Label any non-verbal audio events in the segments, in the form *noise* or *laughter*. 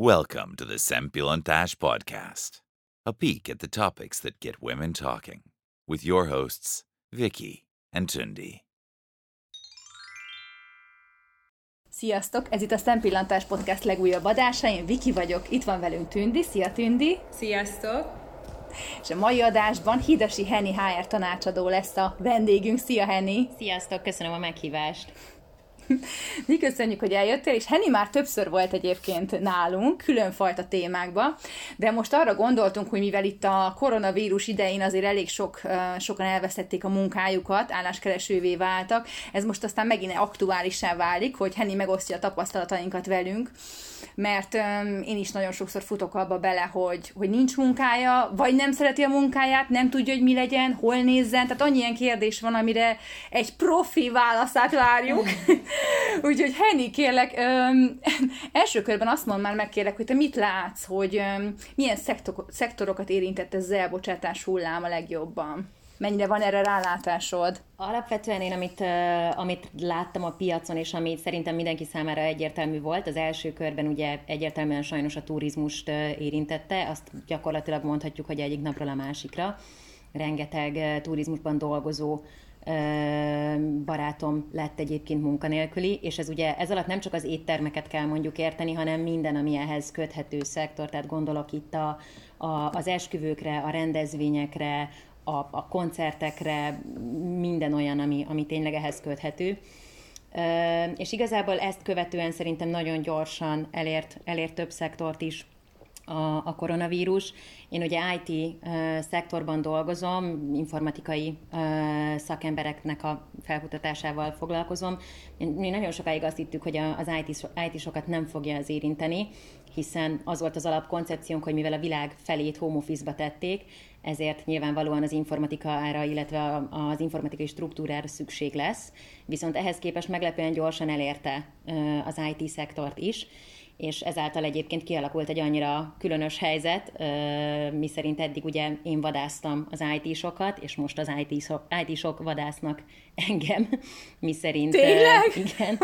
Welcome to the Sempilontash Podcast, a peek at the topics that get women talking, with your hosts, Vicky and Tundi. Sziasztok! Ez itt a Szempillantás Podcast legújabb adása. Én Viki vagyok, itt van velünk Tündi. Szia Tündi! Sziasztok! És a mai adásban Hidasi Henny HR tanácsadó lesz a vendégünk. Szia Henny! Sziasztok, köszönöm a meghívást! *laughs* Mi köszönjük, hogy eljöttél, és Henny már többször volt egyébként nálunk, különfajta témákba, de most arra gondoltunk, hogy mivel itt a koronavírus idején azért elég sok, sokan elvesztették a munkájukat, álláskeresővé váltak, ez most aztán megint aktuálisá válik, hogy Henny megosztja a tapasztalatainkat velünk, mert um, én is nagyon sokszor futok abba bele, hogy, hogy nincs munkája, vagy nem szereti a munkáját, nem tudja, hogy mi legyen, hol nézzen, tehát annyi ilyen kérdés van, amire egy profi válaszát várjuk. *laughs* Úgyhogy Henny, kérlek, um, *laughs* első körben azt mond már meg hogy te mit látsz, hogy um, milyen szektor, szektorokat érintett ez az elbocsátás hullám a legjobban? Mennyire van erre rálátásod? Alapvetően én, amit, amit láttam a piacon, és ami szerintem mindenki számára egyértelmű volt, az első körben ugye egyértelműen sajnos a turizmust érintette, azt gyakorlatilag mondhatjuk, hogy egyik napról a másikra. Rengeteg turizmusban dolgozó barátom lett egyébként munkanélküli, és ez ugye ez alatt nem csak az éttermeket kell mondjuk érteni, hanem minden, ami ehhez köthető szektor, tehát gondolok itt a, a, az esküvőkre, a rendezvényekre, a, a koncertekre, minden olyan, ami, ami tényleg ehhez köthető. És igazából ezt követően szerintem nagyon gyorsan elért, elért több szektort is a, a koronavírus. Én ugye IT szektorban dolgozom, informatikai szakembereknek a felkutatásával foglalkozom. Mi nagyon sokáig azt hittük, hogy az IT, IT-sokat nem fogja az érinteni, hiszen az volt az alapkoncepciónk, hogy mivel a világ felét home office-ba tették, ezért nyilvánvalóan az informatikára, illetve az informatikai struktúrára szükség lesz, viszont ehhez képest meglepően gyorsan elérte az IT szektort is, és ezáltal egyébként kialakult egy annyira különös helyzet, mi szerint eddig ugye én vadáztam az IT-sokat, és most az IT-sok, IT-sok vadásznak engem, *laughs* mi szerint... Tényleg? Igen,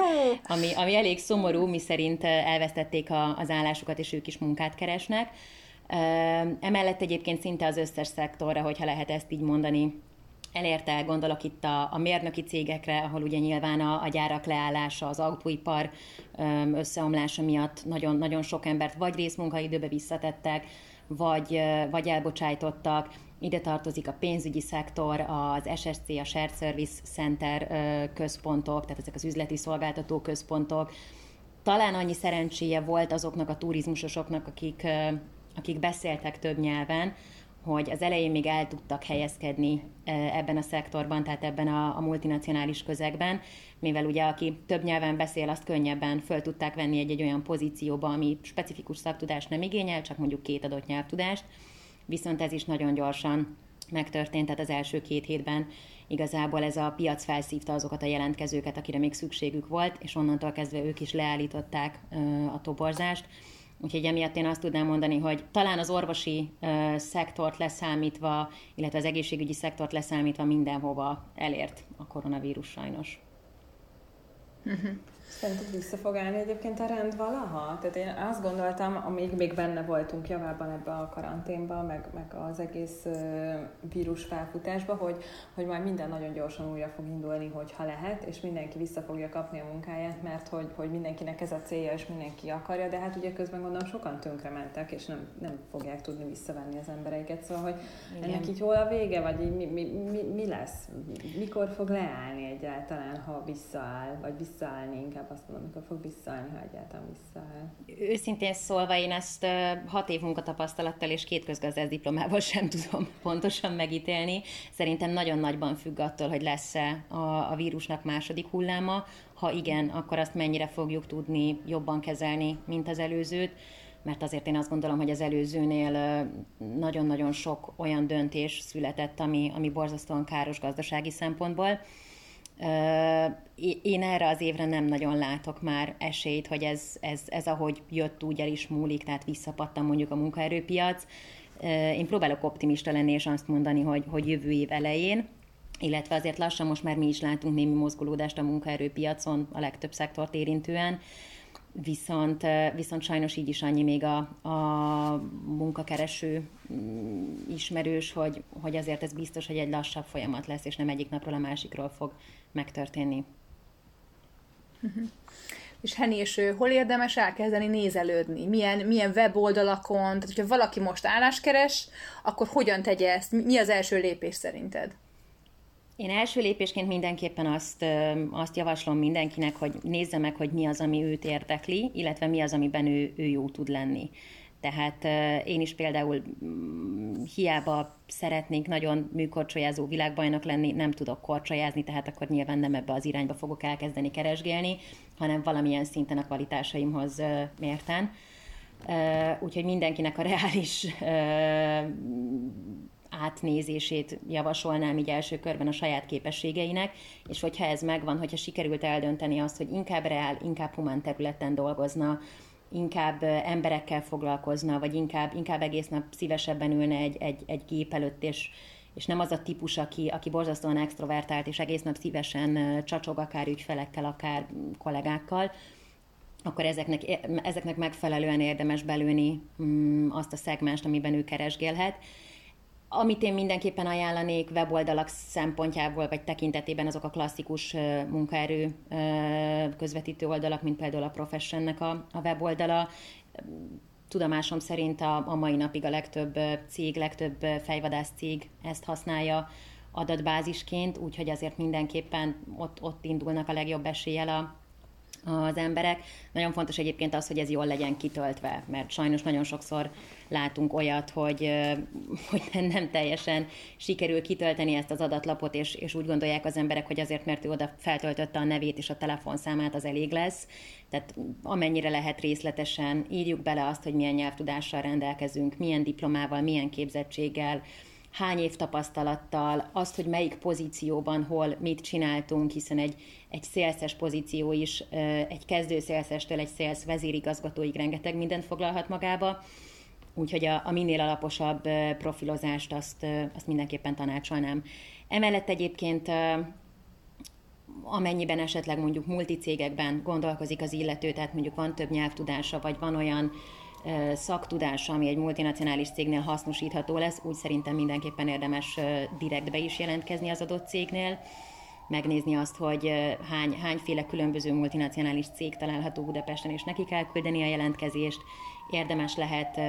ami, ami elég szomorú, mi szerint elvesztették a, az állásukat, és ők is munkát keresnek. Emellett egyébként szinte az összes szektorra, hogyha lehet ezt így mondani, elérte, gondolok itt a, a mérnöki cégekre, ahol ugye nyilván a, a gyárak leállása, az autóipar összeomlása miatt nagyon, nagyon sok embert vagy részmunkaidőbe visszatettek, vagy, vagy elbocsájtottak. Ide tartozik a pénzügyi szektor, az SSC, a Shared Service Center központok, tehát ezek az üzleti szolgáltató központok. Talán annyi szerencséje volt azoknak a turizmusosoknak, akik, akik beszéltek több nyelven, hogy az elején még el tudtak helyezkedni ebben a szektorban, tehát ebben a, a multinacionális közegben, mivel ugye aki több nyelven beszél, azt könnyebben föl tudták venni egy-egy olyan pozícióba, ami specifikus szaktudást nem igényel, csak mondjuk két adott nyelvtudást, viszont ez is nagyon gyorsan megtörtént, tehát az első két hétben igazából ez a piac felszívta azokat a jelentkezőket, akire még szükségük volt, és onnantól kezdve ők is leállították a toborzást Úgyhogy emiatt én azt tudnám mondani, hogy talán az orvosi uh, szektort leszámítva, illetve az egészségügyi szektort leszámítva mindenhova elért a koronavírus sajnos. Szerinted vissza fog állni egyébként a rend valaha? Tehát én azt gondoltam, amíg még benne voltunk javában ebbe a karanténba, meg, meg az egész vírus felfutásba, hogy, hogy majd minden nagyon gyorsan újra fog indulni, hogyha lehet, és mindenki vissza fogja kapni a munkáját, mert hogy, hogy mindenkinek ez a célja, és mindenki akarja, de hát ugye közben gondolom sokan tönkre mentek, és nem, nem fogják tudni visszavenni az embereiket, szóval hogy Igen. ennek így hol a vége, vagy így mi, mi, mi, mi lesz? Mikor fog leállni egyáltalán, ha visszaáll, vagy visszaállni inkább azt mondom, amikor fog visszaállni, ha egyáltalán visszaáll. Őszintén szólva én ezt hat év munkatapasztalattal és két közgazdász diplomával *laughs* sem tudom pontosan megítélni. Szerintem nagyon nagyban függ attól, hogy lesz-e a, a vírusnak második hulláma. Ha igen, akkor azt mennyire fogjuk tudni jobban kezelni, mint az előzőt mert azért én azt gondolom, hogy az előzőnél nagyon-nagyon sok olyan döntés született, ami, ami borzasztóan káros gazdasági szempontból. Én erre az évre nem nagyon látok már esélyt, hogy ez, ez, ez ahogy jött, úgy el is múlik, tehát visszapattan mondjuk a munkaerőpiac. Én próbálok optimista lenni, és azt mondani, hogy, hogy jövő év elején, illetve azért lassan most már mi is látunk némi mozgolódást a munkaerőpiacon, a legtöbb szektort érintően. Viszont, viszont sajnos így is annyi még a, a munkakereső mm, ismerős, hogy, hogy azért ez biztos, hogy egy lassabb folyamat lesz, és nem egyik napról a másikról fog megtörténni. Uh-huh. És Henny, és hol érdemes elkezdeni nézelődni? Milyen, milyen weboldalakon? Tehát, hogyha valaki most álláskeres, akkor hogyan tegye ezt? Mi az első lépés szerinted? Én első lépésként mindenképpen azt, azt javaslom mindenkinek, hogy nézze meg, hogy mi az, ami őt érdekli, illetve mi az, amiben ő, ő jó tud lenni. Tehát én is például mm, hiába szeretnék nagyon műkorcsolyázó világbajnok lenni, nem tudok korcsolyázni, tehát akkor nyilván nem ebbe az irányba fogok elkezdeni keresgélni, hanem valamilyen szinten a kvalitásaimhoz mérten. Úgyhogy mindenkinek a reális átnézését javasolnám így első körben a saját képességeinek, és hogyha ez megvan, hogyha sikerült eldönteni azt, hogy inkább reál, inkább humán területen dolgozna, inkább emberekkel foglalkozna, vagy inkább, inkább egész nap szívesebben ülne egy, egy, egy gép előtt, és, és nem az a típus, aki, aki borzasztóan extrovertált, és egész nap szívesen csacsog akár ügyfelekkel, akár kollégákkal, akkor ezeknek, ezeknek megfelelően érdemes belőni mm, azt a szegmást, amiben ő keresgélhet. Amit én mindenképpen ajánlanék weboldalak szempontjából, vagy tekintetében azok a klasszikus munkaerő közvetítő oldalak, mint például a Professionnek a, a weboldala. Tudomásom szerint a, a mai napig a legtöbb cég, legtöbb fejvadász cég ezt használja adatbázisként, úgyhogy azért mindenképpen ott, ott indulnak a legjobb eséllyel a, az emberek. Nagyon fontos egyébként az, hogy ez jól legyen kitöltve, mert sajnos nagyon sokszor látunk olyat, hogy, *laughs* hogy nem teljesen sikerül kitölteni ezt az adatlapot, és, és úgy gondolják az emberek, hogy azért, mert ő oda feltöltötte a nevét és a telefonszámát, az elég lesz. Tehát amennyire lehet részletesen írjuk bele azt, hogy milyen nyelvtudással rendelkezünk, milyen diplomával, milyen képzettséggel, hány év tapasztalattal, azt, hogy melyik pozícióban hol mit csináltunk, hiszen egy, egy szélszes pozíció is egy kezdő szélszestől egy szélsz vezérigazgatóig rengeteg mindent foglalhat magába, úgyhogy a, a minél alaposabb profilozást azt, azt mindenképpen tanácsolnám. Emellett egyébként amennyiben esetleg mondjuk multicégekben gondolkozik az illető, tehát mondjuk van több nyelvtudása, vagy van olyan szaktudása, ami egy multinacionális cégnél hasznosítható lesz, úgy szerintem mindenképpen érdemes direktbe is jelentkezni az adott cégnél, megnézni azt, hogy hány, hányféle különböző multinacionális cég található Budapesten, és kell küldeni a jelentkezést. Érdemes lehet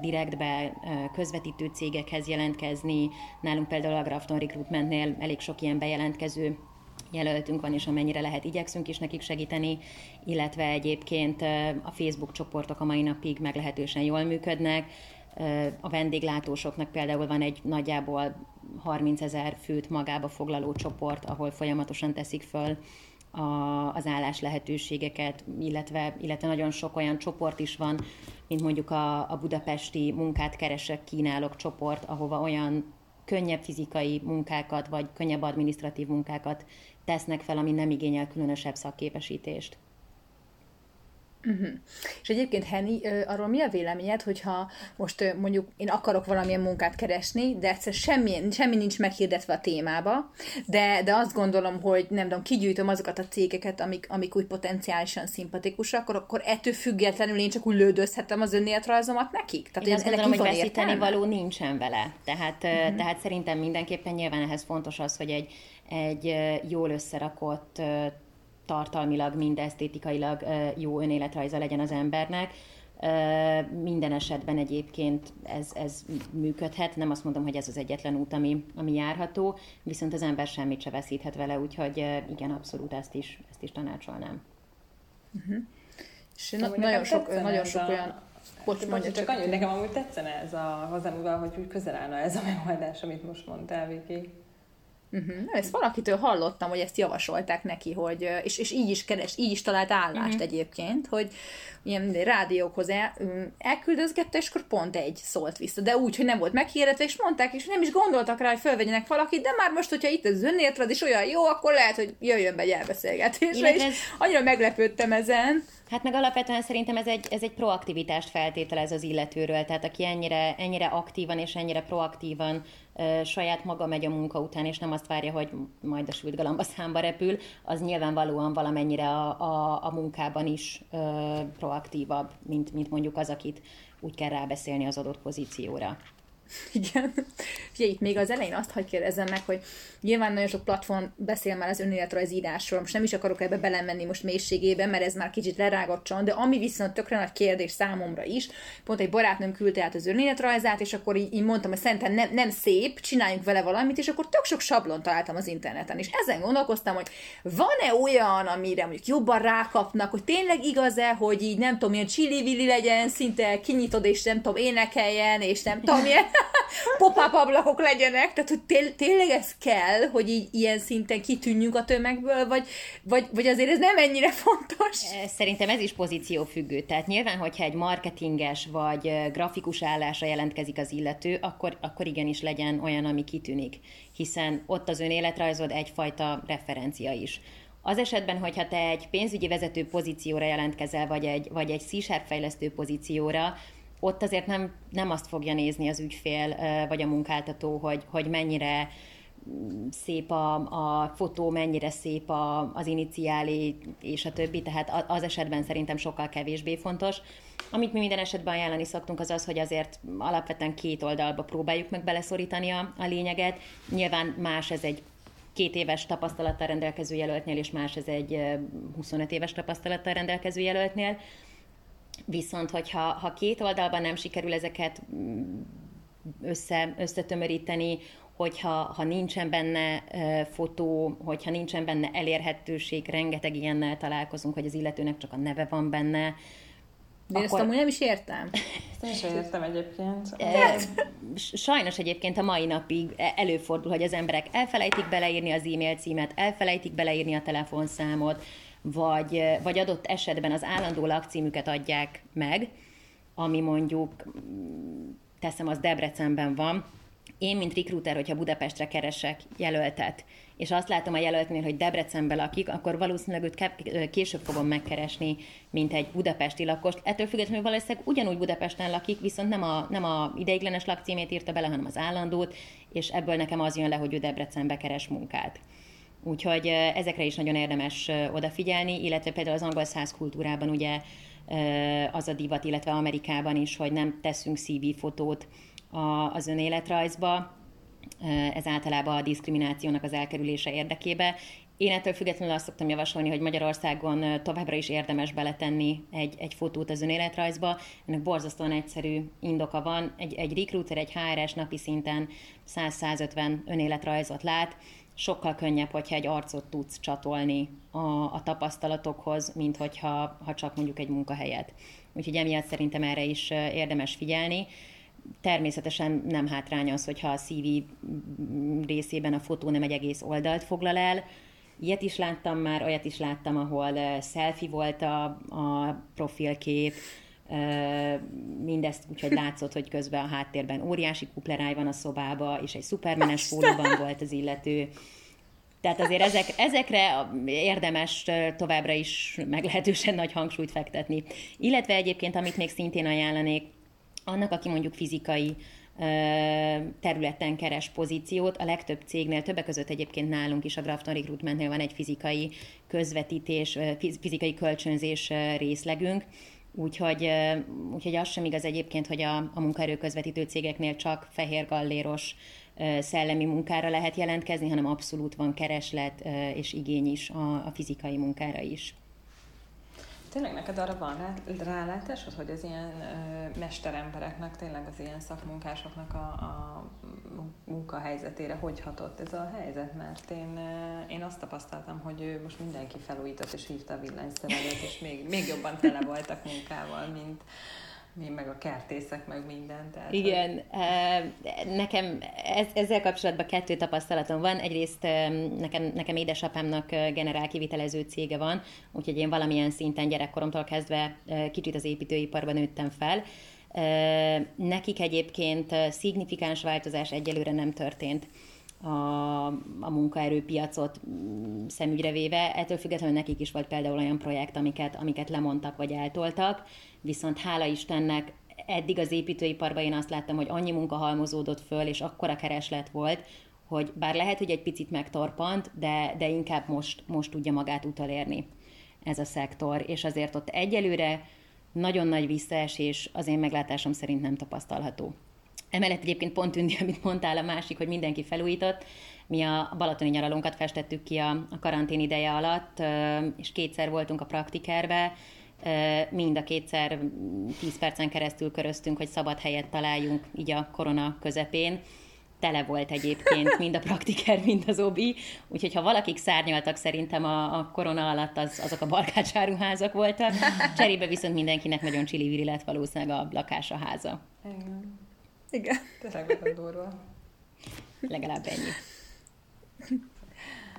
direktbe közvetítő cégekhez jelentkezni. Nálunk például a Grafton Recruitmentnél elég sok ilyen bejelentkező jelöltünk van, és amennyire lehet igyekszünk is nekik segíteni, illetve egyébként a Facebook csoportok a mai napig meglehetősen jól működnek. A vendéglátósoknak például van egy nagyjából 30 ezer főt magába foglaló csoport, ahol folyamatosan teszik föl a, az állás lehetőségeket, illetve, illetve nagyon sok olyan csoport is van, mint mondjuk a, a budapesti munkát keresek, kínálok csoport, ahova olyan könnyebb fizikai munkákat, vagy könnyebb administratív munkákat tesznek fel, ami nem igényel különösebb szakképesítést. Uh-huh. És egyébként, Henny, arról mi a véleményed, hogyha most mondjuk én akarok valamilyen munkát keresni, de egyszer semmi, semmi nincs meghirdetve a témába, de, de azt gondolom, hogy nem tudom, kigyűjtöm azokat a cégeket, amik, amik úgy potenciálisan szimpatikusak, akkor, akkor ettől függetlenül én csak úgy lődözhetem az önéletrajzomat nekik? Tehát én azt gondolom, hogy veszíteni értelme? való nincsen vele. Tehát, uh-huh. tehát szerintem mindenképpen nyilván ehhez fontos az, hogy egy, egy jól összerakott tartalmilag, mind esztétikailag jó önéletrajza legyen az embernek. Minden esetben egyébként ez, ez működhet, nem azt mondom, hogy ez az egyetlen út, ami, ami járható, viszont az ember semmit se veszíthet vele, úgyhogy igen, abszolút ezt is, ezt is tanácsolnám. Uh-huh. És na, nagyon sok, nagyon sok a... olyan Bocs, mondja, csak annyi, nekem amúgy tetszene ez a hozzám, hogy úgy közel állna ez a megoldás, amit most mondtál, Viki. Uh-huh. Ezt valakitől hallottam, hogy ezt javasolták neki, hogy, és, és így is keres, így is talált állást uh-huh. egyébként, hogy ilyen rádiókhoz el, elküldözgette, és akkor pont egy szólt vissza, de úgy, hogy nem volt meghirdetve, és mondták, és nem is gondoltak rá, hogy fölvegyenek valakit, de már most, hogyha itt az önéletrajz is olyan jó, akkor lehet, hogy jöjjön be egy elbeszélgetésre, és ez... annyira meglepődtem ezen. Hát meg alapvetően szerintem ez egy, ez egy proaktivitást feltételez az illetőről, tehát aki ennyire, ennyire aktívan és ennyire proaktívan saját maga megy a munka után, és nem azt várja, hogy majd a sült galamba számba repül, az nyilvánvalóan valamennyire a, a, a munkában is ö, proaktívabb, mint, mint mondjuk az, akit úgy kell rábeszélni az adott pozícióra. *laughs* Igen. Ugye itt még az elején azt hagy kérdezzem meg, hogy nyilván nagyon sok platform beszél már az önéletrajzírásról, most nem is akarok ebbe belemenni most mélységében, mert ez már kicsit lerágott de ami viszont tökre nagy kérdés számomra is, pont egy barátnőm küldte át az önéletrajzát, és akkor így, így mondtam, hogy szerintem nem, nem szép, csináljunk vele valamit, és akkor tök sok sablon találtam az interneten, és ezen gondolkoztam, hogy van-e olyan, amire mondjuk jobban rákapnak, hogy tényleg igaz-e, hogy így nem tudom, ilyen csili legyen, szinte kinyitod, és nem tudom, énekeljen, és nem tudom, milyen pop-up ablakok legyenek, tehát hogy té- tényleg ez kell, hogy így ilyen szinten kitűnjünk a tömegből, vagy, vagy, vagy azért ez nem ennyire fontos? Szerintem ez is pozíciófüggő. Tehát nyilván, hogyha egy marketinges vagy grafikus állásra jelentkezik az illető, akkor, akkor igenis legyen olyan, ami kitűnik, hiszen ott az ön életrajzod egyfajta referencia is. Az esetben, hogyha te egy pénzügyi vezető pozícióra jelentkezel, vagy egy, vagy egy C-sharp fejlesztő pozícióra, ott azért nem, nem azt fogja nézni az ügyfél vagy a munkáltató, hogy, hogy mennyire szép a, a fotó, mennyire szép a, az iniciálé, és a többi, tehát az esetben szerintem sokkal kevésbé fontos. Amit mi minden esetben ajánlani szoktunk, az az, hogy azért alapvetően két oldalba próbáljuk meg beleszorítani a, a lényeget. Nyilván más ez egy két éves tapasztalattal rendelkező jelöltnél, és más ez egy 25 éves tapasztalattal rendelkező jelöltnél. Viszont, hogyha ha két oldalban nem sikerül ezeket mm, össze, összetömöríteni, hogyha ha nincsen benne e, fotó, hogyha nincsen benne elérhetőség, rengeteg ilyennel találkozunk, hogy az illetőnek csak a neve van benne, de akkor... ezt amúgy nem is értem. Ezt én sem értem egyébként. Sajnos egyébként a mai napig e, előfordul, hogy az emberek elfelejtik beleírni az e-mail címet, elfelejtik beleírni a telefonszámot, vagy, vagy adott esetben az állandó lakcímüket adják meg, ami mondjuk, teszem, az Debrecenben van, én, mint recruiter, hogyha Budapestre keresek jelöltet, és azt látom a jelöltnél, hogy Debrecenben lakik, akkor valószínűleg őt később fogom megkeresni, mint egy budapesti lakost. Ettől függetlenül valószínűleg ugyanúgy Budapesten lakik, viszont nem a, nem a ideiglenes lakcímét írta bele, hanem az állandót, és ebből nekem az jön le, hogy ő Debrecenbe keres munkát. Úgyhogy ezekre is nagyon érdemes odafigyelni, illetve például az angol száz kultúrában ugye az a divat, illetve Amerikában is, hogy nem teszünk CV fotót az önéletrajzba, ez általában a diszkriminációnak az elkerülése érdekébe. Én ettől függetlenül azt szoktam javasolni, hogy Magyarországon továbbra is érdemes beletenni egy, egy fotót az önéletrajzba. Ennek borzasztóan egyszerű indoka van. Egy, egy recruiter, egy HRS napi szinten 100-150 önéletrajzot lát, sokkal könnyebb, hogyha egy arcot tudsz csatolni a, a tapasztalatokhoz, mint hogyha ha csak mondjuk egy munkahelyet. Úgyhogy emiatt szerintem erre is érdemes figyelni. Természetesen nem hátrány az, hogyha a CV részében a fotó nem egy egész oldalt foglal el. Ilyet is láttam már, olyat is láttam, ahol selfie volt a, a profilkép, mindezt úgyhogy látszott, hogy közben a háttérben óriási kupleráj van a szobába, és egy szupermenes fólóban volt az illető. Tehát azért ezek, ezekre érdemes továbbra is meglehetősen nagy hangsúlyt fektetni. Illetve egyébként, amit még szintén ajánlanék, annak, aki mondjuk fizikai területen keres pozíciót. A legtöbb cégnél, többek között egyébként nálunk is a Grafton Recruitmentnél van egy fizikai közvetítés, fizikai kölcsönzés részlegünk, Úgyhogy, úgyhogy az sem igaz egyébként, hogy a, a munkaerőközvetítő cégeknél csak fehér galléros szellemi munkára lehet jelentkezni, hanem abszolút van kereslet és igény is a, a fizikai munkára is. Tényleg neked arra van rá, rálátásod, hogy az ilyen ö, mesterembereknek, tényleg az ilyen szakmunkásoknak a, a munkahelyzetére hogy hatott ez a helyzet? Mert én, én azt tapasztaltam, hogy most mindenki felújított és hívta a villanyszerelőt, és még, még jobban tele voltak munkával, mint, mi meg a kertészek, meg minden. Tehát, Igen, hogy... nekem ez, ezzel kapcsolatban kettő tapasztalatom van. Egyrészt nekem, nekem édesapámnak generál kivitelező cége van, úgyhogy én valamilyen szinten gyerekkoromtól kezdve kicsit az építőiparban nőttem fel. Nekik egyébként szignifikáns változás egyelőre nem történt a, a munkaerőpiacot mm, szemügyre véve. Ettől függetlenül nekik is volt például olyan projekt, amiket, amiket lemondtak vagy eltoltak, viszont hála Istennek eddig az építőiparban én azt láttam, hogy annyi munka halmozódott föl, és akkora kereslet volt, hogy bár lehet, hogy egy picit megtorpant, de, de inkább most, most tudja magát utolérni ez a szektor, és azért ott egyelőre nagyon nagy visszaesés az én meglátásom szerint nem tapasztalható. Emellett egyébként pont Ündi, *laughs* amit mondtál, a másik, hogy mindenki felújított. Mi a balatoni nyaralónkat festettük ki a, a karantén ideje alatt, és kétszer voltunk a praktikerbe, mind a kétszer 10 percen keresztül köröztünk, hogy szabad helyet találjunk így a korona közepén. Tele volt egyébként *laughs* mind a praktiker, mind az obi, úgyhogy ha valakik szárnyaltak szerintem a, a korona alatt, az, azok a barkácsáruházak voltak. *laughs* Cserébe viszont mindenkinek nagyon csili lett valószínűleg a lakása háza. Igen. Igen. Tényleg nagyon durva. Legalább ennyi.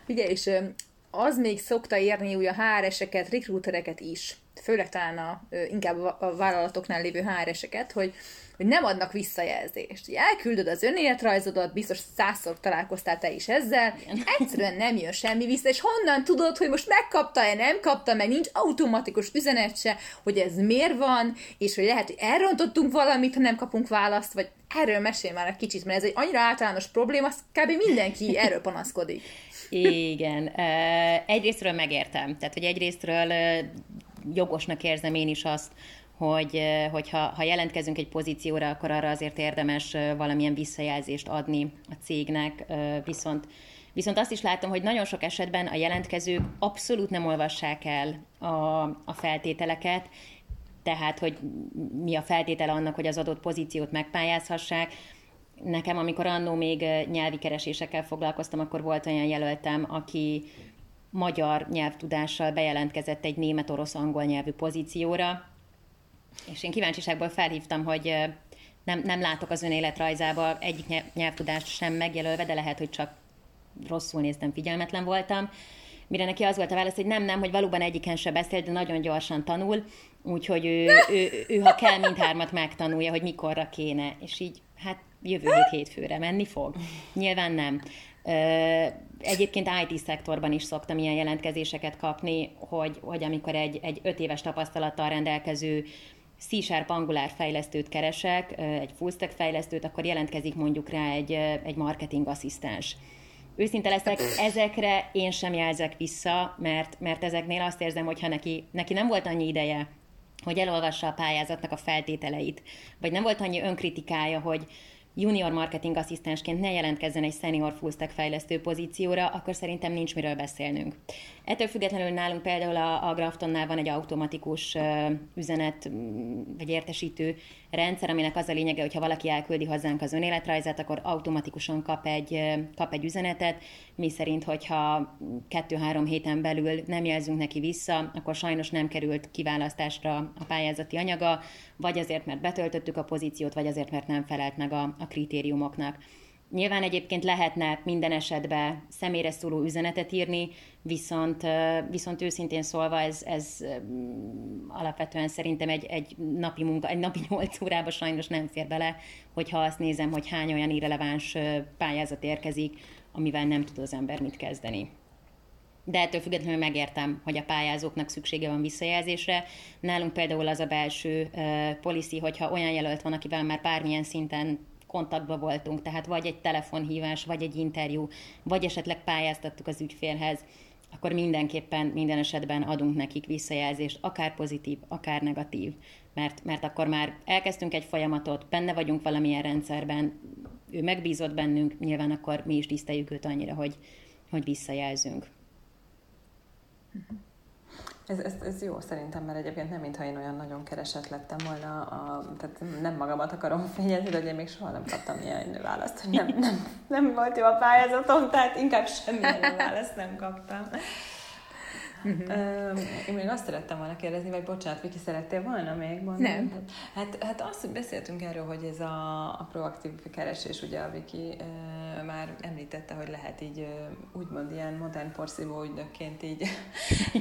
Ugye, és az még szokta érni ugye a HR-eseket, recruitereket is, főleg talán a, inkább a vállalatoknál lévő HR-eseket, hogy hogy nem adnak visszajelzést. Ugye elküldöd az önéletrajzodat, biztos százszor találkoztál te is ezzel, egyszerűen nem jön semmi vissza, és honnan tudod, hogy most megkapta-e, nem kapta, meg nincs automatikus üzenet se, hogy ez miért van, és hogy lehet, hogy elrontottunk valamit, ha nem kapunk választ, vagy erről mesél már egy kicsit, mert ez egy annyira általános probléma, kb. mindenki erről panaszkodik. Igen. Egyrésztről megértem. Tehát, hogy egyrésztről jogosnak érzem én is azt, hogy, hogyha ha jelentkezünk egy pozícióra, akkor arra azért érdemes valamilyen visszajelzést adni a cégnek, viszont Viszont azt is látom, hogy nagyon sok esetben a jelentkezők abszolút nem olvassák el a, a feltételeket, tehát, hogy mi a feltétele annak, hogy az adott pozíciót megpályázhassák. Nekem, amikor annó még nyelvi keresésekkel foglalkoztam, akkor volt olyan jelöltem, aki magyar nyelvtudással bejelentkezett egy német-orosz-angol nyelvű pozícióra, és én kíváncsiságból felhívtam, hogy nem, nem látok az önéletrajzába egyik nyelvtudást sem megjelölve, de lehet, hogy csak rosszul néztem, figyelmetlen voltam. Mire neki az volt a válasz, hogy nem, nem, hogy valóban egyiken se beszél, de nagyon gyorsan tanul, úgyhogy ő, ő, ő, ő, ha kell, mindhármat megtanulja, hogy mikorra kéne. És így, hát jövő hét hétfőre menni fog? Nyilván nem. Egyébként IT-szektorban is szoktam ilyen jelentkezéseket kapni, hogy, hogy amikor egy, egy öt éves tapasztalattal rendelkező C-Sharp Angular fejlesztőt keresek, egy fullstack fejlesztőt, akkor jelentkezik mondjuk rá egy, egy marketing asszisztens. Őszinte leszek, ezekre én sem jelzek vissza, mert, mert ezeknél azt érzem, hogy ha neki, neki nem volt annyi ideje, hogy elolvassa a pályázatnak a feltételeit, vagy nem volt annyi önkritikája, hogy, junior marketing asszisztensként ne jelentkezzen egy senior full stack fejlesztő pozícióra, akkor szerintem nincs miről beszélnünk. Ettől függetlenül nálunk például a, a Graftonnál van egy automatikus üzenet vagy értesítő rendszer, aminek az a lényege, hogy ha valaki elküldi hozzánk az önéletrajzát, akkor automatikusan kap egy, kap egy üzenetet, mi szerint, hogyha kettő-három héten belül nem jelzünk neki vissza, akkor sajnos nem került kiválasztásra a pályázati anyaga, vagy azért, mert betöltöttük a pozíciót, vagy azért, mert nem felelt meg a, a kritériumoknak. Nyilván egyébként lehetne minden esetben személyre szóló üzenetet írni, viszont, viszont őszintén szólva ez, ez alapvetően szerintem egy, egy napi munka, egy napi 8 órába sajnos nem fér bele, hogyha azt nézem, hogy hány olyan irreleváns pályázat érkezik, amivel nem tud az ember mit kezdeni. De ettől függetlenül megértem, hogy a pályázóknak szüksége van visszajelzésre. Nálunk például az a belső uh, policy, hogyha olyan jelölt van, akivel már bármilyen szinten kontaktban voltunk, tehát vagy egy telefonhívás, vagy egy interjú, vagy esetleg pályáztattuk az ügyfélhez, akkor mindenképpen minden esetben adunk nekik visszajelzést, akár pozitív, akár negatív, mert, mert akkor már elkezdtünk egy folyamatot, benne vagyunk valamilyen rendszerben, ő megbízott bennünk, nyilván akkor mi is tiszteljük őt annyira, hogy, hogy visszajelzünk. Ez, ez, ez jó szerintem, mert egyébként nem mintha én olyan nagyon keresett lettem volna, a, tehát nem magamat akarom fényezni, de én még soha nem kaptam ilyen választ, hogy nem, nem, nem volt jó a pályázatom, tehát inkább semmilyen *laughs* választ nem kaptam. Uh-huh. Én még azt szerettem volna kérdezni, vagy bocsánat, Viki, szerettél volna még mondani? Nem. Hát, hát azt, hogy beszéltünk erről, hogy ez a, a proaktív keresés, ugye a Viki uh, már említette, hogy lehet így uh, úgymond ilyen modern porszívó ügynökként *laughs* így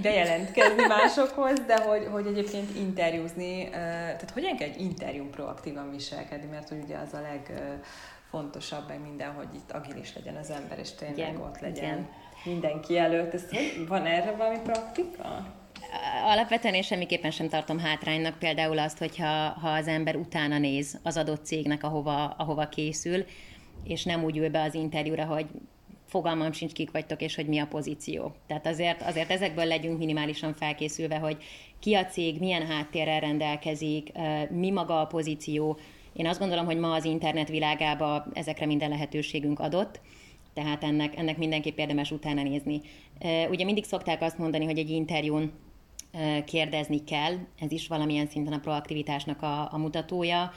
bejelentkezni másokhoz, de hogy, hogy egyébként interjúzni, uh, tehát hogyan kell egy interjún proaktívan viselkedni, mert hogy ugye az a leg uh, fontosabb, meg minden, hogy itt agilis legyen az ember, és tényleg igen, ott legyen igen. Mindenki előtt. Ez, van erre valami praktika? Alapvetően én semmiképpen sem tartom hátránynak például azt, hogyha ha az ember utána néz az adott cégnek, ahova, ahova készül, és nem úgy ül be az interjúra, hogy fogalmam sincs, kik vagytok, és hogy mi a pozíció. Tehát azért, azért ezekből legyünk minimálisan felkészülve, hogy ki a cég, milyen háttérrel rendelkezik, mi maga a pozíció, én azt gondolom, hogy ma az internet világába ezekre minden lehetőségünk adott, tehát ennek, ennek mindenképp érdemes utána nézni. Ugye mindig szokták azt mondani, hogy egy interjún kérdezni kell, ez is valamilyen szinten a proaktivitásnak a, a mutatója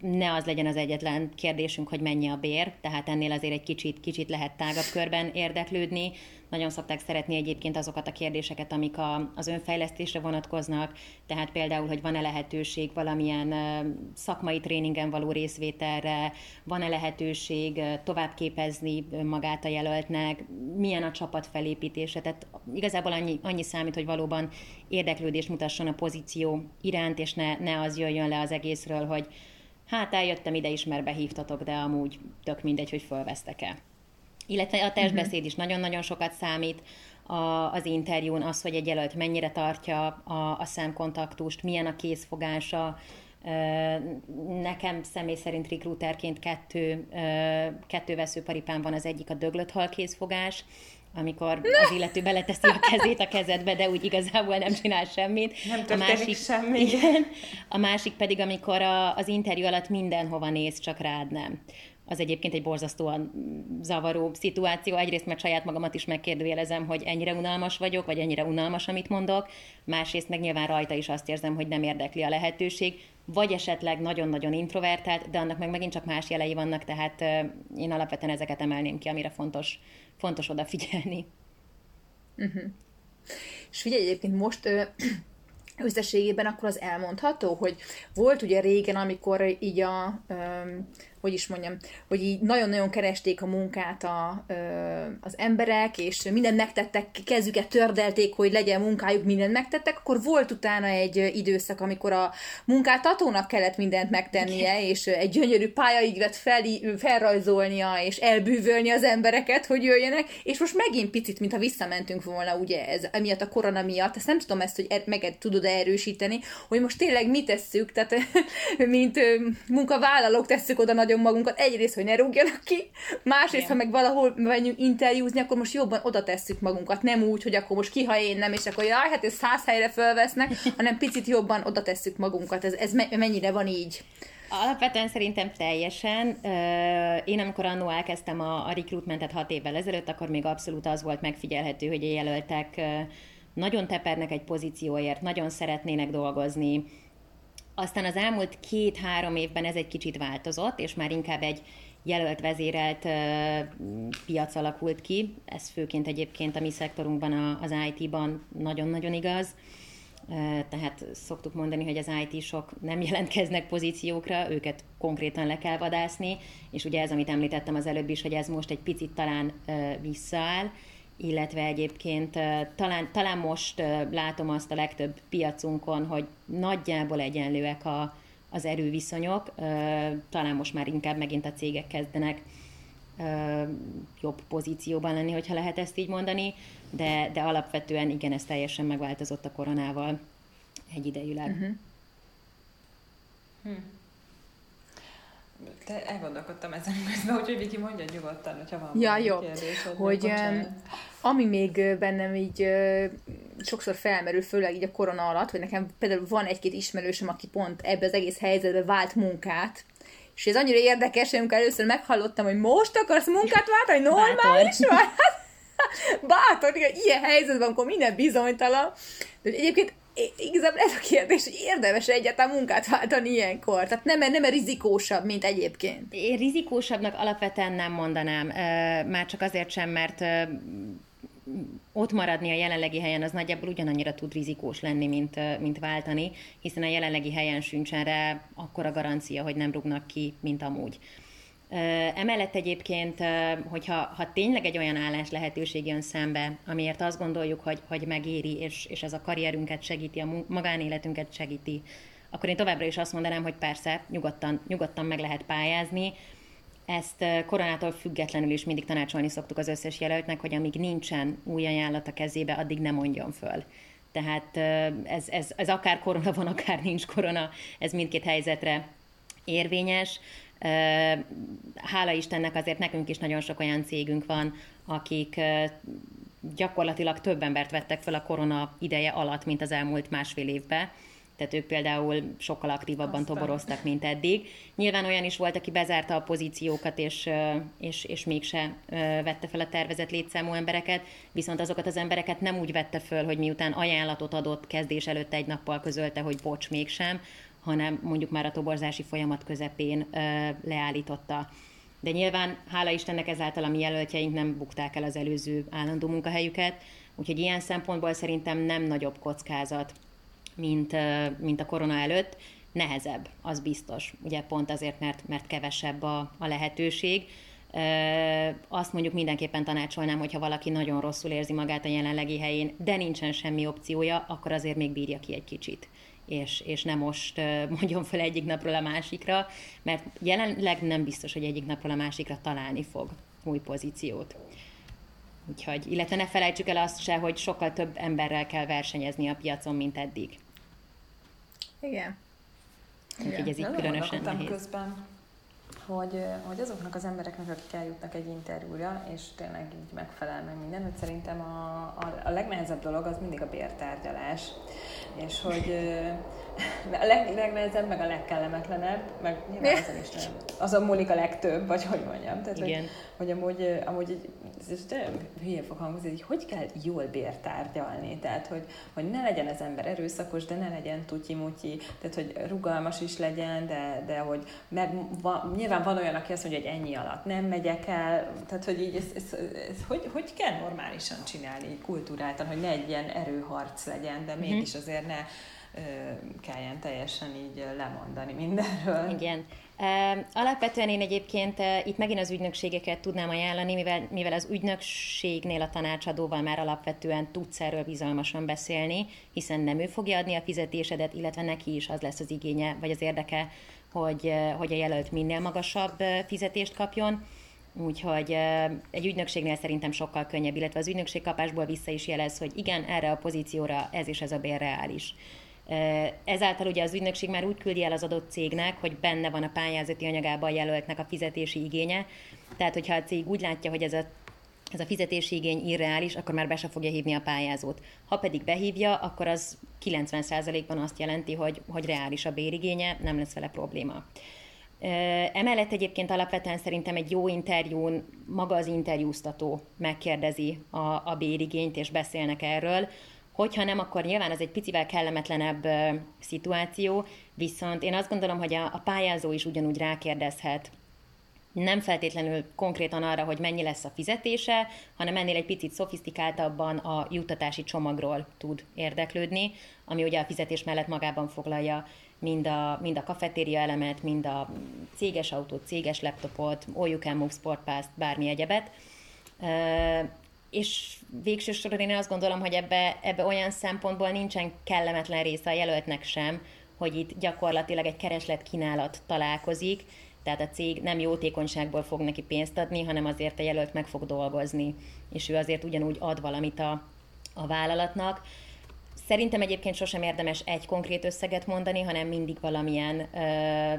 ne az legyen az egyetlen kérdésünk, hogy mennyi a bér, tehát ennél azért egy kicsit, kicsit lehet tágabb körben érdeklődni. Nagyon szokták szeretni egyébként azokat a kérdéseket, amik a, az önfejlesztésre vonatkoznak, tehát például, hogy van-e lehetőség valamilyen szakmai tréningen való részvételre, van-e lehetőség továbbképezni magát a jelöltnek, milyen a csapat felépítése, tehát igazából annyi, annyi számít, hogy valóban érdeklődés mutasson a pozíció iránt, és ne, ne az jöjjön le az egészről, hogy hát eljöttem ide is, mert behívtatok, de amúgy tök mindegy, hogy fölvesztek-e. Illetve a testbeszéd is nagyon-nagyon sokat számít a, az interjún, az, hogy egy jelölt mennyire tartja a, a szemkontaktust, milyen a készfogása, Nekem személy szerint rekrúterként kettő, kettő veszőparipán van, az egyik a döglött hal készfogás, amikor az illető beleteszi a kezét a kezedbe, de úgy igazából nem csinál semmit. Nem a másik, semmi. Igen, a másik pedig, amikor a, az interjú alatt mindenhova néz, csak rád nem. Az egyébként egy borzasztóan zavaró szituáció. Egyrészt mert saját magamat is megkérdőjelezem, hogy ennyire unalmas vagyok, vagy ennyire unalmas, amit mondok. Másrészt meg nyilván rajta is azt érzem, hogy nem érdekli a lehetőség. Vagy esetleg nagyon-nagyon introvertált, de annak meg megint csak más jelei vannak, tehát én alapvetően ezeket emelném ki, amire fontos fontos odafigyelni. Uh-huh. És figyelj, egyébként most ö, *clears throat* összességében akkor az elmondható, hogy volt ugye régen, amikor így a, ö, hogy is mondjam, hogy így nagyon-nagyon keresték a munkát a, az emberek, és mindent megtettek, kezüket tördelték, hogy legyen munkájuk, mindent megtettek, akkor volt utána egy időszak, amikor a munkáltatónak kellett mindent megtennie, és egy gyönyörű pályaigret fel, felrajzolnia, és elbűvölni az embereket, hogy jöjjenek, és most megint picit, mintha visszamentünk volna, ugye, ez, emiatt a korona miatt, ezt nem tudom ezt, hogy er, meg tudod erősíteni, hogy most tényleg mit tesszük, tehát mint munkavállalók tesszük oda nagy nagyon magunkat, egyrészt, hogy ne rúgjanak ki, másrészt, Igen. ha meg valahol menjünk interjúzni, akkor most jobban oda tesszük magunkat, nem úgy, hogy akkor most kiha én nem, és akkor jaj, hát ez száz helyre fölvesznek, *laughs* hanem picit jobban oda tesszük magunkat. Ez, ez mennyire van így? Alapvetően szerintem teljesen. Én amikor annó elkezdtem a, a recruitmentet hat évvel ezelőtt, akkor még abszolút az volt megfigyelhető, hogy a jelöltek nagyon tepernek egy pozícióért, nagyon szeretnének dolgozni, aztán az elmúlt két-három évben ez egy kicsit változott, és már inkább egy jelölt vezérelt piac alakult ki. Ez főként egyébként a mi szektorunkban, az IT-ban nagyon-nagyon igaz. Tehát szoktuk mondani, hogy az IT-sok nem jelentkeznek pozíciókra, őket konkrétan le kell vadászni, és ugye ez, amit említettem az előbb is, hogy ez most egy picit talán visszaáll, illetve egyébként talán, talán most látom azt a legtöbb piacunkon, hogy nagyjából egyenlőek a, az erőviszonyok, talán most már inkább megint a cégek kezdenek jobb pozícióban lenni, hogyha lehet ezt így mondani, de, de alapvetően igen, ez teljesen megváltozott a koronával egyidejűleg. Uh-huh. Hm. Te elgondolkodtam ezen közben, úgyhogy Viki mondja nyugodtan, hogyha van ja, jó. kérdésed. Hogy um, ami még bennem így uh, sokszor felmerül, főleg így a korona alatt, hogy nekem például van egy-két ismerősöm, aki pont ebbe az egész helyzetbe vált munkát, és ez annyira érdekes, hogy amikor először meghallottam, hogy most akarsz munkát váltani, normális vagy? *laughs* Bátor, ilyen helyzetben, amikor minden bizonytalan. De egyébként igazából ez a kérdés, hogy érdemes egyáltalán munkát váltani ilyenkor? Tehát nem, nem rizikósabb, mint egyébként? Én rizikósabbnak alapvetően nem mondanám, már csak azért sem, mert ott maradni a jelenlegi helyen az nagyjából ugyanannyira tud rizikós lenni, mint, mint váltani, hiszen a jelenlegi helyen sincsen rá akkora garancia, hogy nem rúgnak ki, mint amúgy. Emellett egyébként, hogyha ha tényleg egy olyan állás lehetőség jön szembe, amiért azt gondoljuk, hogy, hogy megéri, és, és ez a karrierünket segíti, a magánéletünket segíti, akkor én továbbra is azt mondanám, hogy persze, nyugodtan, nyugodtan meg lehet pályázni. Ezt koronától függetlenül is mindig tanácsolni szoktuk az összes jelöltnek, hogy amíg nincsen új ajánlat a kezébe, addig nem mondjon föl. Tehát ez, ez, ez akár korona van, akár nincs korona, ez mindkét helyzetre érvényes. Hála Istennek azért nekünk is nagyon sok olyan cégünk van, akik gyakorlatilag több embert vettek fel a korona ideje alatt, mint az elmúlt másfél évben tehát ők például sokkal aktívabban Aztán. toboroztak, mint eddig. Nyilván olyan is volt, aki bezárta a pozíciókat, és, és, és mégse vette fel a tervezett létszámú embereket, viszont azokat az embereket nem úgy vette föl, hogy miután ajánlatot adott kezdés előtt egy nappal közölte, hogy bocs, mégsem, hanem mondjuk már a toborzási folyamat közepén leállította. De nyilván, hála Istennek ezáltal a mi jelöltjeink nem bukták el az előző állandó munkahelyüket, úgyhogy ilyen szempontból szerintem nem nagyobb kockázat mint, mint a korona előtt. Nehezebb, az biztos. Ugye pont azért, mert, mert kevesebb a, a lehetőség. Azt mondjuk mindenképpen tanácsolnám, hogyha valaki nagyon rosszul érzi magát a jelenlegi helyén, de nincsen semmi opciója, akkor azért még bírja ki egy kicsit. És, és nem most *laughs* mondjon fel egyik napról a másikra, mert jelenleg nem biztos, hogy egyik napról a másikra találni fog új pozíciót. Úgyhogy, illetve ne felejtsük el azt se, hogy sokkal több emberrel kell versenyezni a piacon, mint eddig. Igen. Úgyhogy ez így különösen nehéz. közben, hogy, hogy azoknak az embereknek, akik eljutnak egy interjúra, és tényleg így megfelel meg minden, hogy szerintem a, a, a legnehezebb dolog az mindig a bértárgyalás. És hogy a leg, legnehezebb, meg a legkellemetlenebb, meg nyilván azon is nem. Azon múlik a legtöbb, vagy hogy mondjam. Tehát, Igen. Hogy, hogy amúgy, amúgy ez nagyon hülye fog hangozni, hogy hogy kell jól bértárgyalni. Tehát, hogy, hogy ne legyen az ember erőszakos, de ne legyen tutyi-mutyi, tehát, hogy rugalmas is legyen, de, de hogy meg, van, nyilván van olyan, aki azt mondja, hogy ennyi alatt nem megyek el, tehát, hogy így ez, ez, ez, ez hogy, hogy kell normálisan csinálni, így kultúráltan, hogy ne egy ilyen erőharc legyen, de mhm. mégis azért ne kelljen teljesen így lemondani mindenről. Igen. Alapvetően én egyébként itt megint az ügynökségeket tudnám ajánlani, mivel, mivel az ügynökségnél a tanácsadóval már alapvetően tudsz erről bizalmasan beszélni, hiszen nem ő fogja adni a fizetésedet, illetve neki is az lesz az igénye, vagy az érdeke, hogy, hogy a jelölt minél magasabb fizetést kapjon. Úgyhogy egy ügynökségnél szerintem sokkal könnyebb, illetve az ügynökségkapásból vissza is jelez, hogy igen, erre a pozícióra ez és ez a bér reális. Ezáltal ugye az ügynökség már úgy küldi el az adott cégnek, hogy benne van a pályázati anyagában a jelöltnek a fizetési igénye. Tehát, hogyha a cég úgy látja, hogy ez a ez a fizetési igény irreális, akkor már be se fogja hívni a pályázót. Ha pedig behívja, akkor az 90%-ban azt jelenti, hogy, hogy reális a bérigénye, nem lesz vele probléma. Emellett egyébként alapvetően szerintem egy jó interjún maga az interjúztató megkérdezi a, a bérigényt, és beszélnek erről. Hogyha nem, akkor nyilván ez egy picivel kellemetlenebb uh, szituáció, viszont én azt gondolom, hogy a, a pályázó is ugyanúgy rákérdezhet. Nem feltétlenül konkrétan arra, hogy mennyi lesz a fizetése, hanem ennél egy picit szofisztikáltabban a juttatási csomagról tud érdeklődni, ami ugye a fizetés mellett magában foglalja mind a, mind a kafetéria elemet, mind a céges autót, céges laptopot, all you can move sport pass bármi egyebet és végső soron én azt gondolom, hogy ebbe, ebbe olyan szempontból nincsen kellemetlen része a jelöltnek sem, hogy itt gyakorlatilag egy kereslet-kínálat találkozik, tehát a cég nem jótékonyságból fog neki pénzt adni, hanem azért a jelölt meg fog dolgozni, és ő azért ugyanúgy ad valamit a, a vállalatnak. Szerintem egyébként sosem érdemes egy konkrét összeget mondani, hanem mindig valamilyen ö,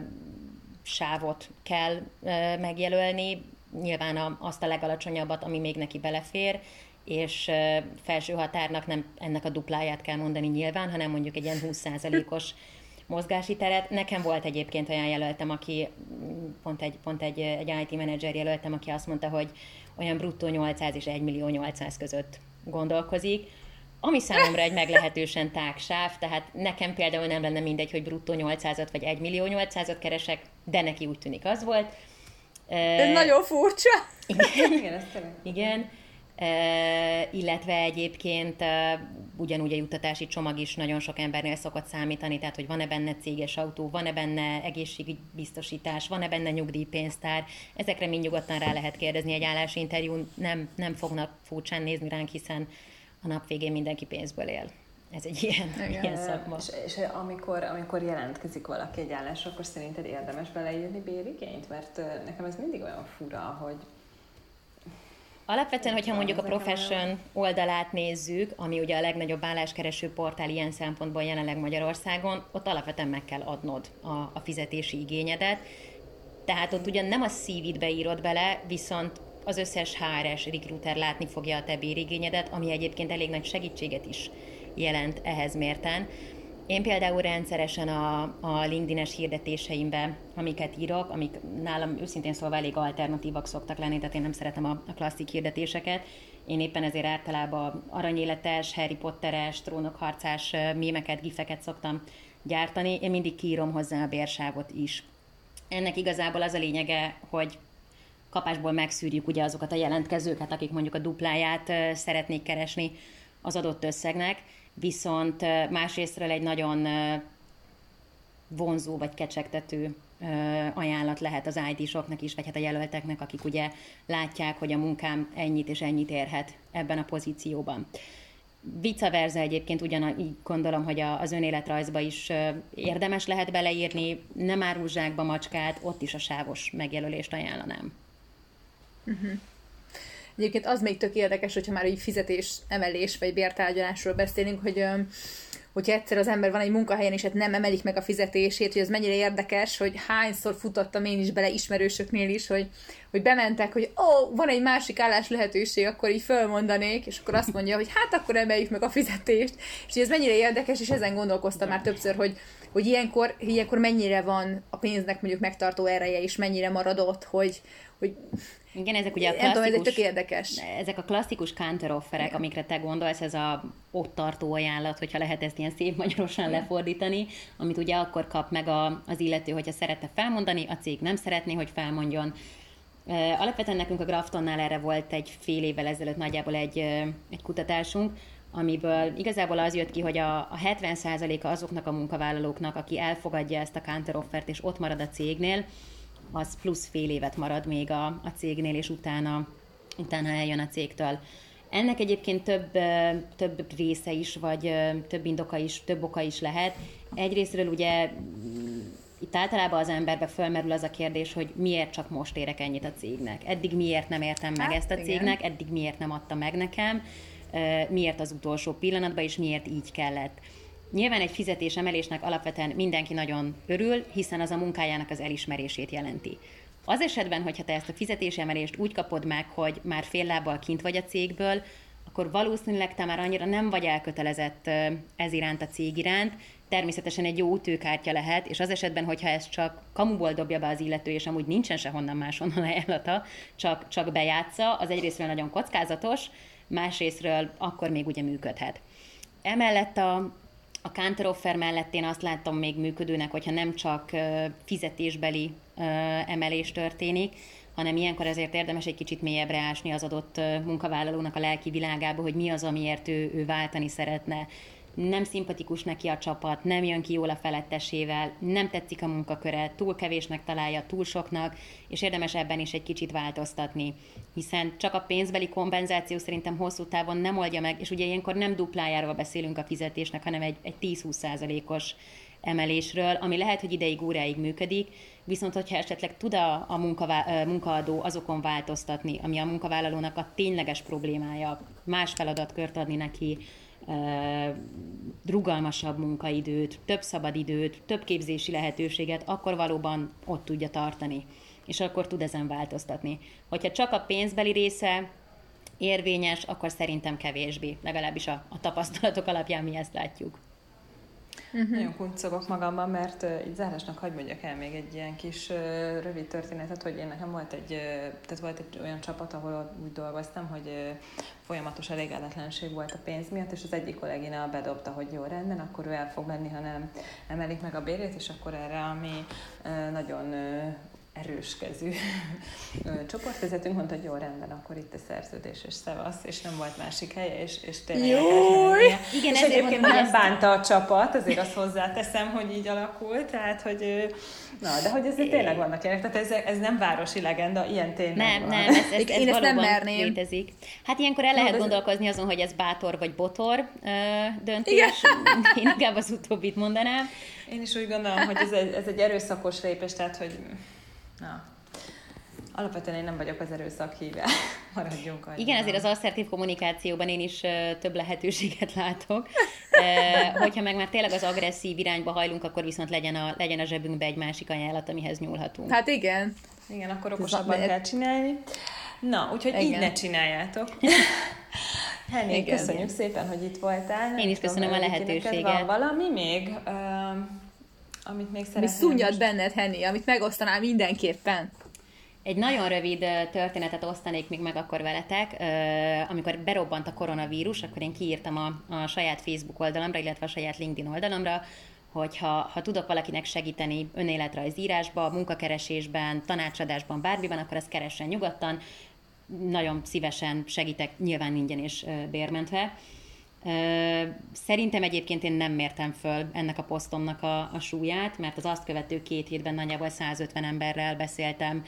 sávot kell ö, megjelölni, nyilván a, azt a legalacsonyabbat, ami még neki belefér, és felső határnak nem ennek a dupláját kell mondani nyilván, hanem mondjuk egy ilyen 20%-os mozgási teret. Nekem volt egyébként olyan jelöltem, aki pont egy, pont egy, egy IT menedzser jelöltem, aki azt mondta, hogy olyan bruttó 800 és 1 millió 800 között gondolkozik, ami számomra egy meglehetősen tág sáv, tehát nekem például nem lenne mindegy, hogy bruttó 800-at vagy 1 millió 800-at keresek, de neki úgy tűnik az volt. Ez uh, nagyon furcsa. Igen. igen, ez Igen. illetve egyébként ugyanúgy a juttatási csomag is nagyon sok embernél szokott számítani, tehát hogy van-e benne céges autó, van-e benne egészségbiztosítás, van-e benne nyugdíjpénztár, ezekre mind nyugodtan rá lehet kérdezni egy állásinterjún, nem, nem fognak furcsán nézni ránk, hiszen a nap végén mindenki pénzből él. Ez egy ilyen, *laughs* ilyen szakma. És, és amikor, amikor jelentkezik valaki egy állásra, akkor szerinted érdemes beleírni bérigényt? Mert nekem ez mindig olyan fura, hogy Alapvetően, hogyha mondjuk a Profession oldalát nézzük, ami ugye a legnagyobb álláskereső portál ilyen szempontból jelenleg Magyarországon, ott alapvetően meg kell adnod a, a fizetési igényedet. Tehát ott ugyan nem a szívid beírod bele, viszont az összes HRS recruiter látni fogja a te bérigényedet, ami egyébként elég nagy segítséget is jelent ehhez mérten. Én például rendszeresen a, a LinkedIn-es hirdetéseimbe, amiket írok, amik nálam őszintén szóval elég alternatívak szoktak lenni, tehát én nem szeretem a, a klasszik hirdetéseket. Én éppen ezért általában aranyéletes, Harry Potteres, trónokharcás mémeket, gifeket szoktam gyártani. Én mindig kiírom hozzá a bérsávot is. Ennek igazából az a lényege, hogy kapásból megszűrjük ugye azokat a jelentkezőket, akik mondjuk a dupláját szeretnék keresni az adott összegnek, viszont másrésztről egy nagyon vonzó vagy kecsegtető ajánlat lehet az ID-soknak is, vagy hát a jelölteknek, akik ugye látják, hogy a munkám ennyit és ennyit érhet ebben a pozícióban. Vice versa egyébként ugyanígy gondolom, hogy az önéletrajzba is érdemes lehet beleírni, nem árul zsákba macskát, ott is a sávos megjelölést ajánlanám. Uh-huh. Egyébként az még tök érdekes, hogyha már így fizetés emelés vagy bértárgyalásról beszélünk, hogy hogyha egyszer az ember van egy munkahelyen, és hát nem emelik meg a fizetését, hogy ez mennyire érdekes, hogy hányszor futottam én is bele ismerősöknél is, hogy, hogy bementek, hogy ó, van egy másik állás lehetőség, akkor így fölmondanék, és akkor azt mondja, hogy hát akkor emeljük meg a fizetést. És hogy ez mennyire érdekes, és ezen gondolkoztam már többször, hogy, hogy ilyenkor, ilyenkor mennyire van a pénznek mondjuk megtartó ereje, és mennyire maradott, hogy, hogy igen, ezek ugye a klasszikus, tudom, ez érdekes. Ezek a klasszikus counterofferek, amikre te gondolsz, ez a ott tartó ajánlat, hogyha lehet ezt ilyen szép magyarosan Igen. lefordítani, amit ugye akkor kap meg a, az illető, hogyha szeretne felmondani, a cég nem szeretné, hogy felmondjon. Alapvetően nekünk a Graftonnál erre volt egy fél évvel ezelőtt nagyjából egy, egy kutatásunk, amiből igazából az jött ki, hogy a, a 70%-a azoknak a munkavállalóknak, aki elfogadja ezt a counteroffert és ott marad a cégnél, az plusz fél évet marad még a, a cégnél, és utána, utána eljön a cégtől. Ennek egyébként több, több része is, vagy több indoka is, több oka is lehet. Egyrésztről ugye mm, itt általában az emberbe fölmerül az a kérdés, hogy miért csak most érek ennyit a cégnek. Eddig miért nem értem meg hát, ezt a cégnek, igen. eddig miért nem adta meg nekem, miért az utolsó pillanatban, és miért így kellett. Nyilván egy fizetésemelésnek alapvetően mindenki nagyon örül, hiszen az a munkájának az elismerését jelenti. Az esetben, hogyha te ezt a fizetésemelést úgy kapod meg, hogy már fél lábbal kint vagy a cégből, akkor valószínűleg te már annyira nem vagy elkötelezett ez iránt a cég iránt, természetesen egy jó ütőkártya lehet, és az esetben, hogyha ez csak kamuból dobja be az illető, és amúgy nincsen sehonnan máshonnan *laughs* ajánlata, csak, csak bejátsza, az egyrésztről nagyon kockázatos, másrésztről akkor még ugye működhet. Emellett a, a counteroffer mellett én azt látom még működőnek, hogyha nem csak fizetésbeli emelés történik, hanem ilyenkor ezért érdemes egy kicsit mélyebbre ásni az adott munkavállalónak a lelki világába, hogy mi az, amiért ő, ő váltani szeretne nem szimpatikus neki a csapat, nem jön ki jól a felettesével, nem tetszik a munkaköre, túl kevésnek találja, túl soknak, és érdemes ebben is egy kicsit változtatni, hiszen csak a pénzbeli kompenzáció szerintem hosszú távon nem oldja meg, és ugye ilyenkor nem duplájáról beszélünk a fizetésnek, hanem egy, egy 10-20 százalékos emelésről, ami lehet, hogy ideig, óráig működik, viszont hogyha esetleg tud a, a munkavá, munkaadó azokon változtatni, ami a munkavállalónak a tényleges problémája, más feladatkört adni neki, rugalmasabb munkaidőt, több szabadidőt, több képzési lehetőséget, akkor valóban ott tudja tartani, és akkor tud ezen változtatni. Hogyha csak a pénzbeli része érvényes, akkor szerintem kevésbé, legalábbis a, a tapasztalatok alapján mi ezt látjuk. Uh-huh. Nagyon kuncogok magamban, mert uh, így zárásnak hagyd mondjak el még egy ilyen kis uh, rövid történetet, hogy én nekem volt egy, uh, tehát volt egy olyan csapat, ahol úgy dolgoztam, hogy uh, folyamatos elégedetlenség volt a pénz miatt, és az egyik kollégina bedobta, hogy jó rendben, akkor ő el fog menni, ha nem emelik meg a bérét, és akkor erre, ami uh, nagyon uh, erőskezű csoportvezetőnk mondta, hogy jó, rendben, akkor itt a szerződés, és szevasz, és nem volt másik helye, és, és tényleg! Igen, és egyébként nem ezt... bánta a csapat, azért azt hozzáteszem, hogy így alakult, tehát, hogy na, de hogy ez tényleg vannak ilyenek, tehát ez, ez nem városi legenda, ilyen tényleg Nem, van. nem, ez, ez, ez Én ezt nem merném. létezik. Hát ilyenkor el lehet ez- gondolkozni azon, hogy ez bátor vagy botor ö, döntés. *laughs* Én inkább az utóbbit mondanám. Én is úgy gondolom, hogy ez egy, ez egy erőszakos lépés, tehát, hogy na, alapvetően én nem vagyok az erőszak híve. *laughs* Maradjunk annyiban. Igen, azért az asszertív kommunikációban én is több lehetőséget látok. *laughs* Hogyha meg már tényleg az agresszív irányba hajlunk, akkor viszont legyen a, legyen a zsebünkbe egy másik ajánlat, amihez nyúlhatunk. Hát igen. Igen, akkor okosabban Ez kell csinálni. Na, úgyhogy így Igen. ne csináljátok. *laughs* Henny, Igen. köszönjük szépen, hogy itt voltál. Én is köszönöm a lehetőséget. Van valami még, amit még Mi szeretnél szúnyad benned, Henny, amit megosztanál mindenképpen. Egy nagyon rövid történetet osztanék még meg akkor veletek. Amikor berobbant a koronavírus, akkor én kiírtam a, a saját Facebook oldalamra, illetve a saját LinkedIn oldalamra, hogy ha, ha tudok valakinek segíteni önéletrajzírásban, munkakeresésben, tanácsadásban, bármiben, akkor ezt keressen nyugodtan. Nagyon szívesen segítek, nyilván ingyen és bérmentve. Szerintem egyébként én nem mértem föl ennek a posztomnak a, a súlyát, mert az azt követő két hétben nagyjából 150 emberrel beszéltem,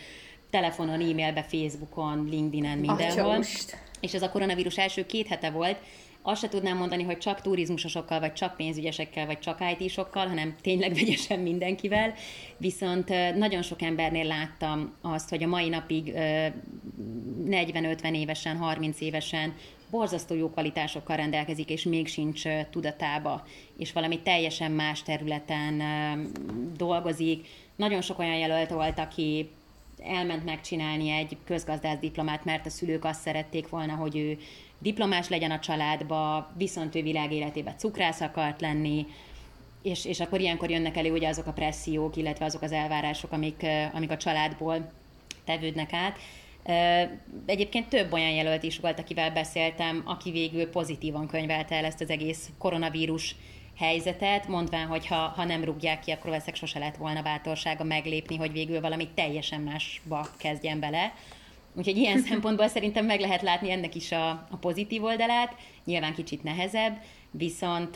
telefonon, e-mailbe, Facebookon, LinkedIn-en, mindenhol. Atyaúst. És ez a koronavírus első két hete volt. Azt se tudnám mondani, hogy csak turizmusosokkal, vagy csak pénzügyesekkel, vagy csak IT-sokkal, hanem tényleg vegyesen mindenkivel. Viszont nagyon sok embernél láttam azt, hogy a mai napig ö, 40-50 évesen, 30 évesen borzasztó jó kvalitásokkal rendelkezik, és még sincs tudatába, és valami teljesen más területen dolgozik. Nagyon sok olyan jelölt volt, aki elment megcsinálni egy közgazdász diplomát, mert a szülők azt szerették volna, hogy ő diplomás legyen a családba, viszont ő világéletében cukrász akart lenni, és, és akkor ilyenkor jönnek elő ugye azok a pressziók, illetve azok az elvárások, amik, amik a családból tevődnek át. Egyébként több olyan jelölt is volt, akivel beszéltem, aki végül pozitívan könyvelte el ezt az egész koronavírus helyzetet, mondván, hogy ha, ha nem rúgják ki, akkor valószínűleg sose lett volna bátorsága meglépni, hogy végül valami teljesen másba kezdjen bele. Úgyhogy ilyen *laughs* szempontból szerintem meg lehet látni ennek is a, a pozitív oldalát, nyilván kicsit nehezebb, viszont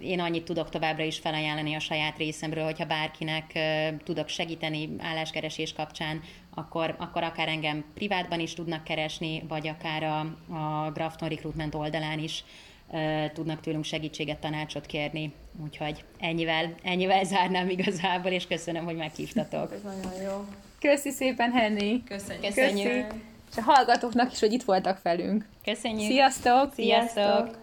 én annyit tudok továbbra is felajánlani a saját részemről, hogyha bárkinek tudok segíteni álláskeresés kapcsán, akkor, akkor akár engem privátban is tudnak keresni, vagy akár a, a Grafton Recruitment oldalán is tudnak tőlünk segítséget, tanácsot kérni. Úgyhogy ennyivel, ennyivel zárnám igazából, és köszönöm, hogy meghívtatok. Ez nagyon jó. Köszi szépen, Henny. Köszönjük. Köszönjük. Köszi. És a hallgatóknak is, hogy itt voltak velünk. Köszönjük! Sziasztok! Sziasztok!